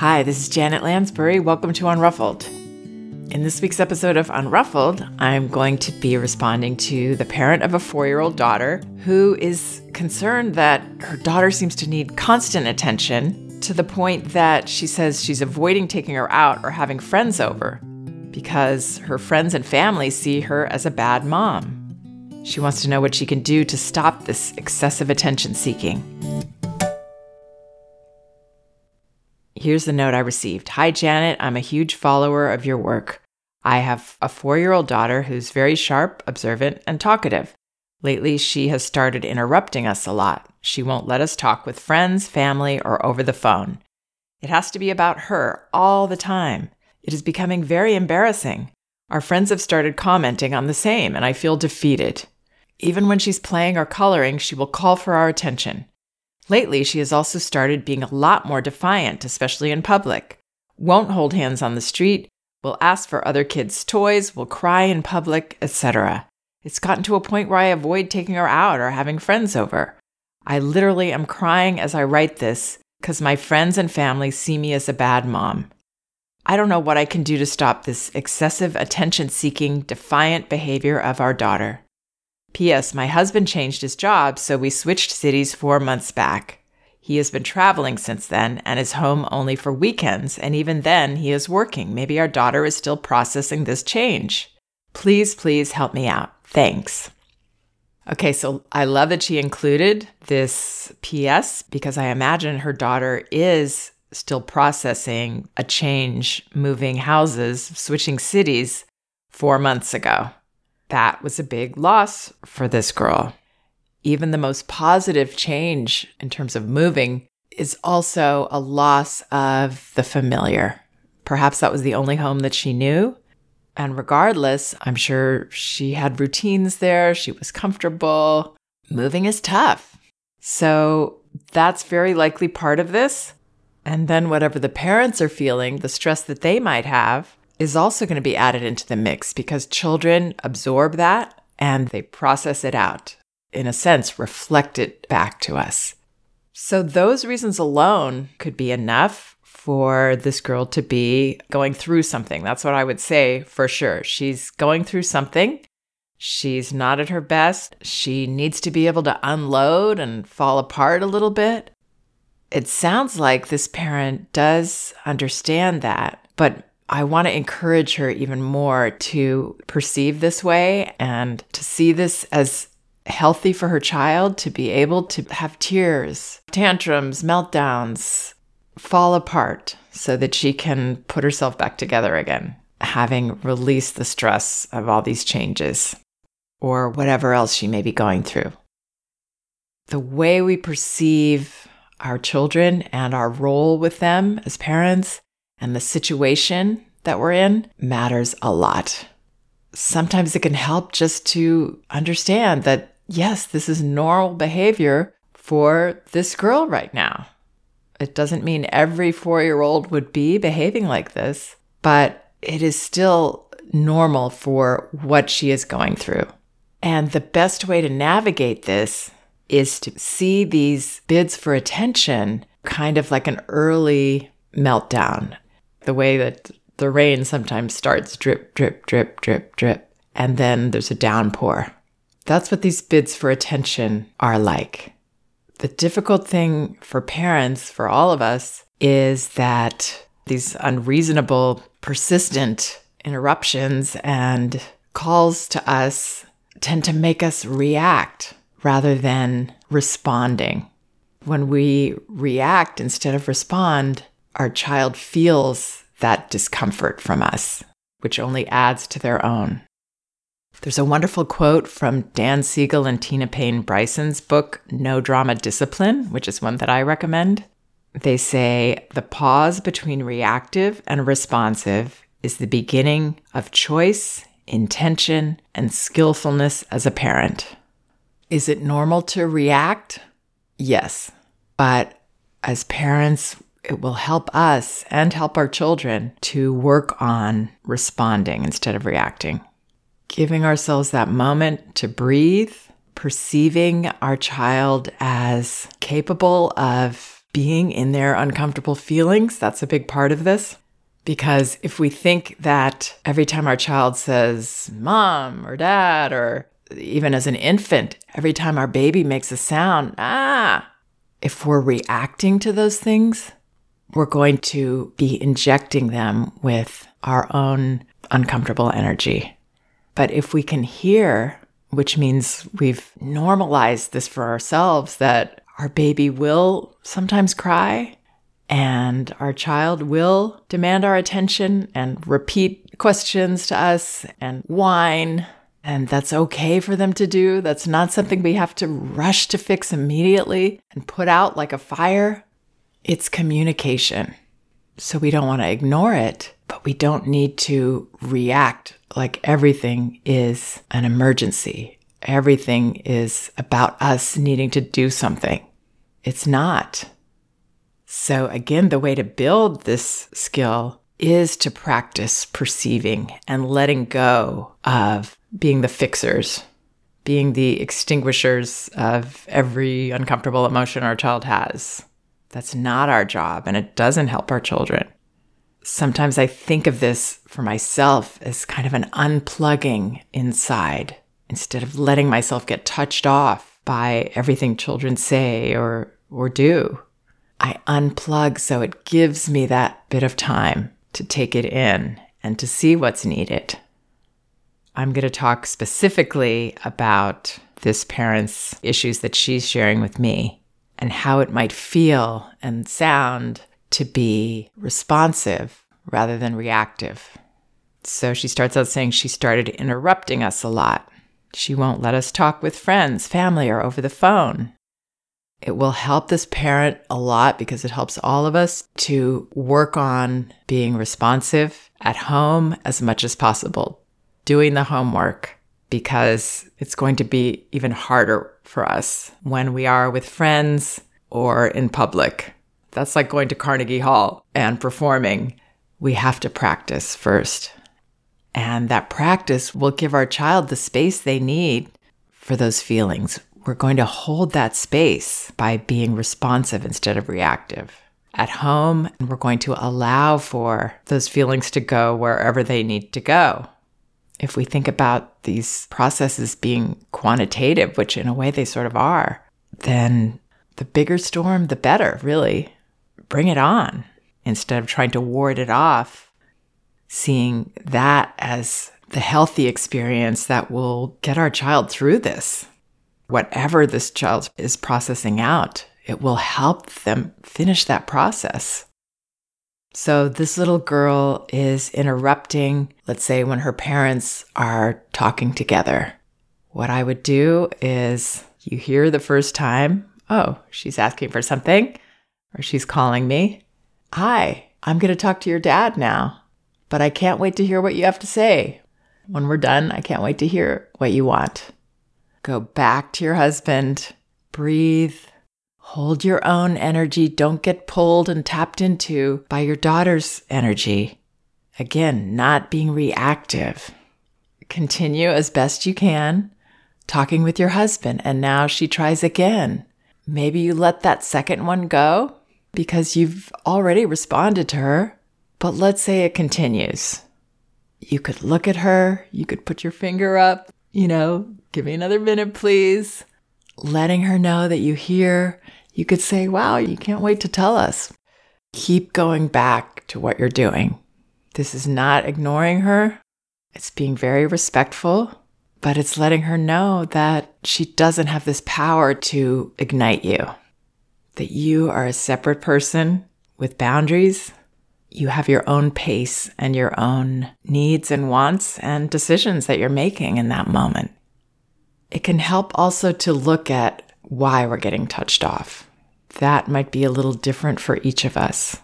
Hi, this is Janet Lansbury. Welcome to Unruffled. In this week's episode of Unruffled, I'm going to be responding to the parent of a four year old daughter who is concerned that her daughter seems to need constant attention to the point that she says she's avoiding taking her out or having friends over because her friends and family see her as a bad mom. She wants to know what she can do to stop this excessive attention seeking. Here's the note I received Hi, Janet. I'm a huge follower of your work. I have a four year old daughter who's very sharp, observant, and talkative. Lately, she has started interrupting us a lot. She won't let us talk with friends, family, or over the phone. It has to be about her all the time. It is becoming very embarrassing. Our friends have started commenting on the same, and I feel defeated. Even when she's playing or coloring, she will call for our attention. Lately, she has also started being a lot more defiant, especially in public. Won't hold hands on the street, will ask for other kids' toys, will cry in public, etc. It's gotten to a point where I avoid taking her out or having friends over. I literally am crying as I write this because my friends and family see me as a bad mom. I don't know what I can do to stop this excessive attention seeking, defiant behavior of our daughter. P.S. My husband changed his job, so we switched cities four months back. He has been traveling since then and is home only for weekends, and even then he is working. Maybe our daughter is still processing this change. Please, please help me out. Thanks. Okay, so I love that she included this PS because I imagine her daughter is still processing a change, moving houses, switching cities four months ago. That was a big loss for this girl. Even the most positive change in terms of moving is also a loss of the familiar. Perhaps that was the only home that she knew. And regardless, I'm sure she had routines there, she was comfortable. Moving is tough. So that's very likely part of this. And then whatever the parents are feeling, the stress that they might have, is also going to be added into the mix because children absorb that and they process it out. In a sense, reflect it back to us. So, those reasons alone could be enough for this girl to be going through something. That's what I would say for sure. She's going through something. She's not at her best. She needs to be able to unload and fall apart a little bit it sounds like this parent does understand that, but I want to encourage her even more to perceive this way and to see this as healthy for her child to be able to have tears, tantrums, meltdowns, fall apart so that she can put herself back together again, having released the stress of all these changes or whatever else she may be going through. The way we perceive our children and our role with them as parents and the situation that we're in matters a lot. Sometimes it can help just to understand that, yes, this is normal behavior for this girl right now. It doesn't mean every four year old would be behaving like this, but it is still normal for what she is going through. And the best way to navigate this is to see these bids for attention kind of like an early meltdown, the way that the rain sometimes starts drip, drip, drip, drip, drip, and then there's a downpour. That's what these bids for attention are like. The difficult thing for parents, for all of us, is that these unreasonable, persistent interruptions and calls to us tend to make us react rather than responding. When we react instead of respond, our child feels that discomfort from us, which only adds to their own. There's a wonderful quote from Dan Siegel and Tina Payne Bryson's book, No Drama Discipline, which is one that I recommend. They say the pause between reactive and responsive is the beginning of choice, intention, and skillfulness as a parent. Is it normal to react? Yes. But as parents, it will help us and help our children to work on responding instead of reacting. Giving ourselves that moment to breathe, perceiving our child as capable of being in their uncomfortable feelings. That's a big part of this. Because if we think that every time our child says mom or dad, or even as an infant, every time our baby makes a sound, ah, if we're reacting to those things, we're going to be injecting them with our own uncomfortable energy. But if we can hear, which means we've normalized this for ourselves, that our baby will sometimes cry and our child will demand our attention and repeat questions to us and whine. And that's okay for them to do. That's not something we have to rush to fix immediately and put out like a fire. It's communication. So we don't want to ignore it, but we don't need to react like everything is an emergency. Everything is about us needing to do something. It's not. So, again, the way to build this skill is to practice perceiving and letting go of being the fixers, being the extinguishers of every uncomfortable emotion our child has. That's not our job, and it doesn't help our children. Sometimes I think of this for myself as kind of an unplugging inside instead of letting myself get touched off by everything children say or, or do. I unplug so it gives me that bit of time to take it in and to see what's needed. I'm going to talk specifically about this parent's issues that she's sharing with me and how it might feel and sound to be responsive rather than reactive. So she starts out saying she started interrupting us a lot. She won't let us talk with friends, family, or over the phone. It will help this parent a lot because it helps all of us to work on being responsive at home as much as possible, doing the homework, because it's going to be even harder for us when we are with friends or in public. That's like going to Carnegie Hall and performing. We have to practice first. And that practice will give our child the space they need for those feelings we're going to hold that space by being responsive instead of reactive. At home, we're going to allow for those feelings to go wherever they need to go. If we think about these processes being quantitative, which in a way they sort of are, then the bigger storm, the better, really. Bring it on instead of trying to ward it off, seeing that as the healthy experience that will get our child through this whatever this child is processing out, it will help them finish that process. So, this little girl is interrupting, let's say, when her parents are talking together. What I would do is you hear the first time, oh, she's asking for something, or she's calling me. Hi, I'm going to talk to your dad now, but I can't wait to hear what you have to say. When we're done, I can't wait to hear what you want. Go back to your husband. Breathe. Hold your own energy. Don't get pulled and tapped into by your daughter's energy. Again, not being reactive. Continue as best you can talking with your husband. And now she tries again. Maybe you let that second one go because you've already responded to her. But let's say it continues. You could look at her, you could put your finger up, you know, give me another minute, please. Letting her know that you hear, you could say, wow, you can't wait to tell us. Keep going back to what you're doing. This is not ignoring her, it's being very respectful, but it's letting her know that she doesn't have this power to ignite you, that you are a separate person with boundaries. You have your own pace and your own needs and wants and decisions that you're making in that moment. It can help also to look at why we're getting touched off. That might be a little different for each of us.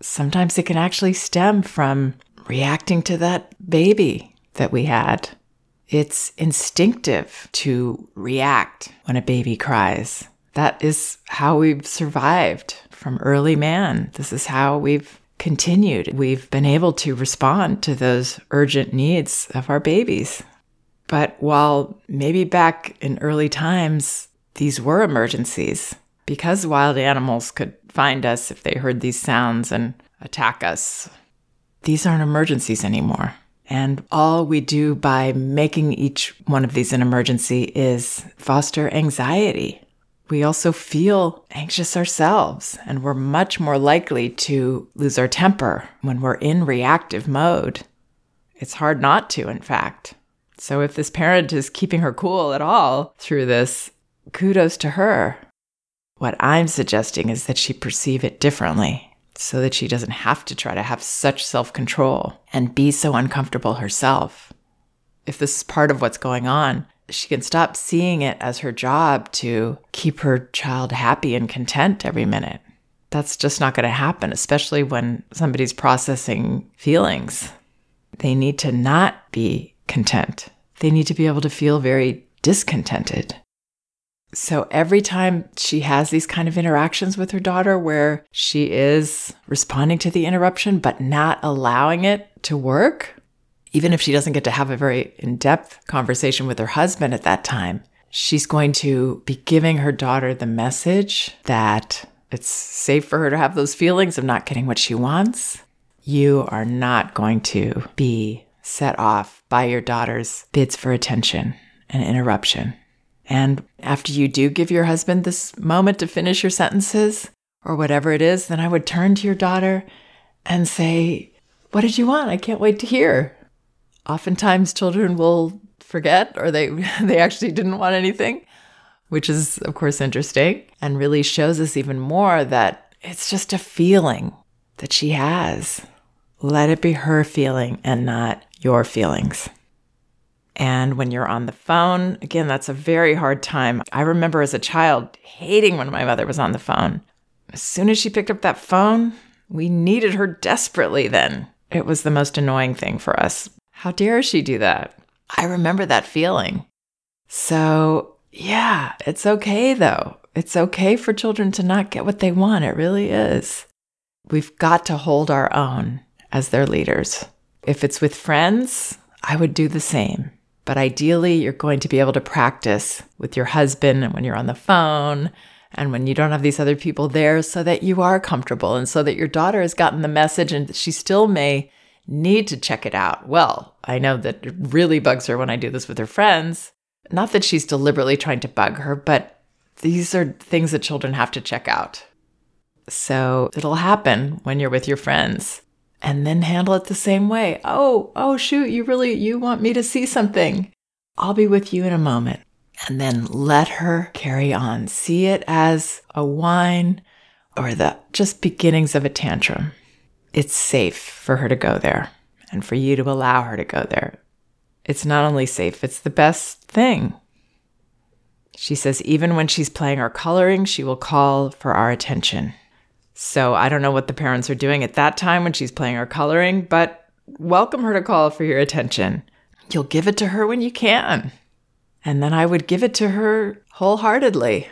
Sometimes it can actually stem from reacting to that baby that we had. It's instinctive to react when a baby cries. That is how we've survived from early man. This is how we've continued. We've been able to respond to those urgent needs of our babies. But while maybe back in early times, these were emergencies because wild animals could find us if they heard these sounds and attack us. These aren't emergencies anymore. And all we do by making each one of these an emergency is foster anxiety. We also feel anxious ourselves, and we're much more likely to lose our temper when we're in reactive mode. It's hard not to, in fact. So, if this parent is keeping her cool at all through this, kudos to her. What I'm suggesting is that she perceive it differently so that she doesn't have to try to have such self control and be so uncomfortable herself. If this is part of what's going on, she can stop seeing it as her job to keep her child happy and content every minute. That's just not going to happen, especially when somebody's processing feelings. They need to not be content. They need to be able to feel very discontented. So every time she has these kind of interactions with her daughter where she is responding to the interruption but not allowing it to work, even if she doesn't get to have a very in depth conversation with her husband at that time, she's going to be giving her daughter the message that it's safe for her to have those feelings of not getting what she wants. You are not going to be set off by your daughter's bids for attention and interruption. And after you do give your husband this moment to finish your sentences or whatever it is, then I would turn to your daughter and say, What did you want? I can't wait to hear. Oftentimes, children will forget or they, they actually didn't want anything, which is, of course, interesting and really shows us even more that it's just a feeling that she has. Let it be her feeling and not your feelings. And when you're on the phone, again, that's a very hard time. I remember as a child hating when my mother was on the phone. As soon as she picked up that phone, we needed her desperately then. It was the most annoying thing for us. How dare she do that? I remember that feeling. So, yeah, it's okay though. It's okay for children to not get what they want. It really is. We've got to hold our own as their leaders. If it's with friends, I would do the same. But ideally, you're going to be able to practice with your husband and when you're on the phone and when you don't have these other people there so that you are comfortable and so that your daughter has gotten the message and she still may need to check it out. Well, I know that it really bugs her when I do this with her friends. Not that she's deliberately trying to bug her, but these are things that children have to check out. So it'll happen when you're with your friends and then handle it the same way. Oh, oh, shoot, you really, you want me to see something. I'll be with you in a moment. And then let her carry on. See it as a whine or the just beginnings of a tantrum. It's safe for her to go there and for you to allow her to go there. It's not only safe, it's the best thing. She says, even when she's playing or coloring, she will call for our attention. So I don't know what the parents are doing at that time when she's playing or coloring, but welcome her to call for your attention. You'll give it to her when you can. And then I would give it to her wholeheartedly.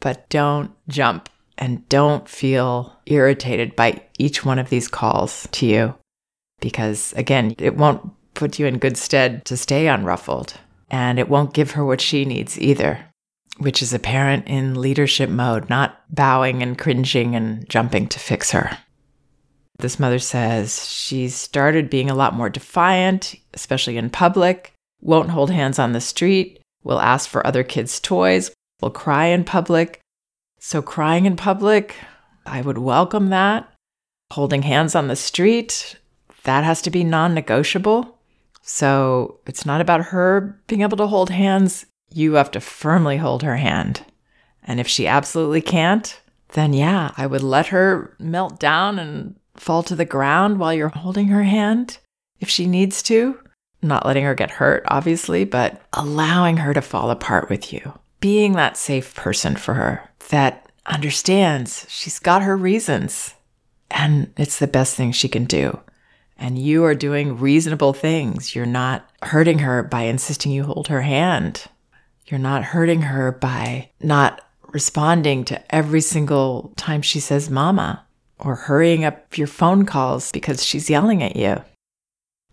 But don't jump and don't feel irritated by each one of these calls to you. Because again, it won't put you in good stead to stay unruffled. And it won't give her what she needs either which is a parent in leadership mode, not bowing and cringing and jumping to fix her. This mother says she's started being a lot more defiant, especially in public, won't hold hands on the street, will ask for other kids' toys, will cry in public. So, crying in public, I would welcome that. Holding hands on the street, that has to be non negotiable. So, it's not about her being able to hold hands you have to firmly hold her hand. And if she absolutely can't, then yeah, I would let her melt down and fall to the ground while you're holding her hand if she needs to. Not letting her get hurt, obviously, but allowing her to fall apart with you. Being that safe person for her that understands she's got her reasons and it's the best thing she can do. And you are doing reasonable things. You're not hurting her by insisting you hold her hand you're not hurting her by not responding to every single time she says mama or hurrying up your phone calls because she's yelling at you.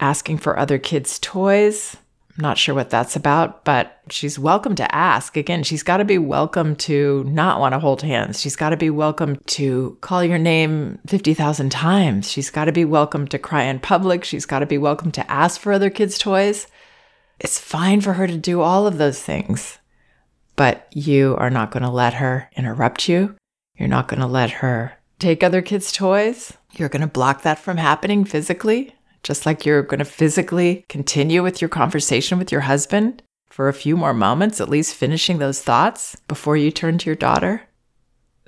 Asking for other kids' toys, I'm not sure what that's about, but she's welcome to ask. Again, she's got to be welcome to not want to hold hands. She's got to be welcome to call your name 50,000 times. She's got to be welcome to cry in public. She's got to be welcome to ask for other kids' toys. It's fine for her to do all of those things, but you are not going to let her interrupt you. You're not going to let her take other kids' toys. You're going to block that from happening physically just like you're going to physically continue with your conversation with your husband for a few more moments, at least finishing those thoughts before you turn to your daughter.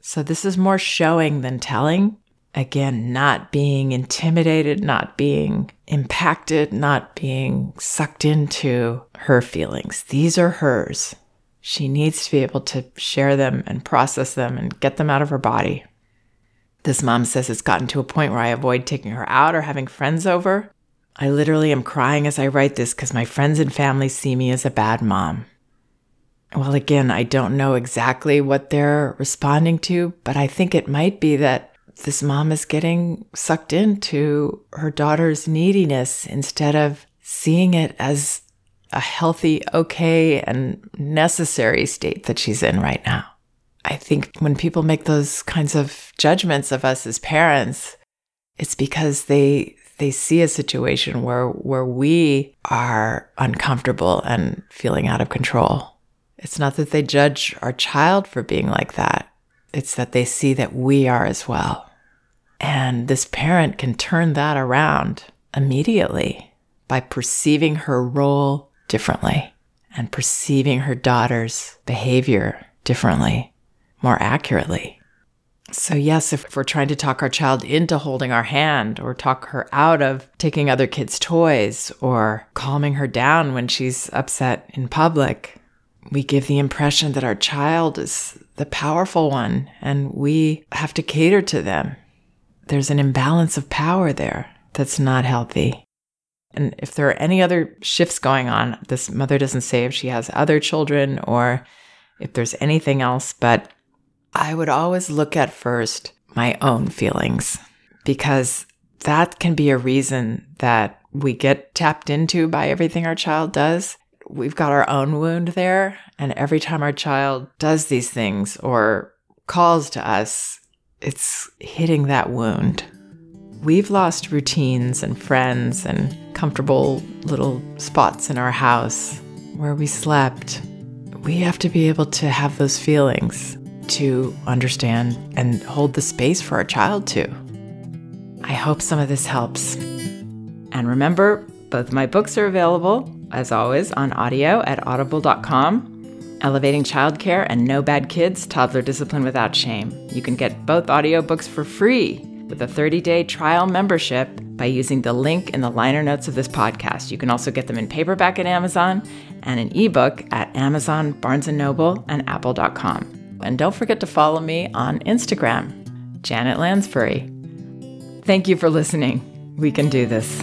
So, this is more showing than telling. Again, not being intimidated, not being impacted, not being sucked into her feelings. These are hers. She needs to be able to share them and process them and get them out of her body. This mom says it's gotten to a point where I avoid taking her out or having friends over. I literally am crying as I write this because my friends and family see me as a bad mom. Well, again, I don't know exactly what they're responding to, but I think it might be that this mom is getting sucked into her daughter's neediness instead of seeing it as a healthy, okay, and necessary state that she's in right now. I think when people make those kinds of judgments of us as parents, it's because they they see a situation where where we are uncomfortable and feeling out of control. It's not that they judge our child for being like that. It's that they see that we are as well. And this parent can turn that around immediately by perceiving her role differently and perceiving her daughter's behavior differently more accurately. So, yes, if we're trying to talk our child into holding our hand or talk her out of taking other kids' toys or calming her down when she's upset in public, we give the impression that our child is the powerful one and we have to cater to them. There's an imbalance of power there that's not healthy. And if there are any other shifts going on, this mother doesn't say if she has other children or if there's anything else, but I would always look at first my own feelings because that can be a reason that we get tapped into by everything our child does. We've got our own wound there. And every time our child does these things or calls to us, it's hitting that wound. We've lost routines and friends and comfortable little spots in our house where we slept. We have to be able to have those feelings to understand and hold the space for our child to. I hope some of this helps. And remember, both my books are available, as always, on audio at audible.com. Elevating Childcare and No Bad Kids Toddler Discipline Without Shame. You can get both audiobooks for free with a 30 day trial membership by using the link in the liner notes of this podcast. You can also get them in paperback at Amazon and an ebook at Amazon, Barnes & Noble, and Apple.com. And don't forget to follow me on Instagram, Janet Lansbury. Thank you for listening. We can do this.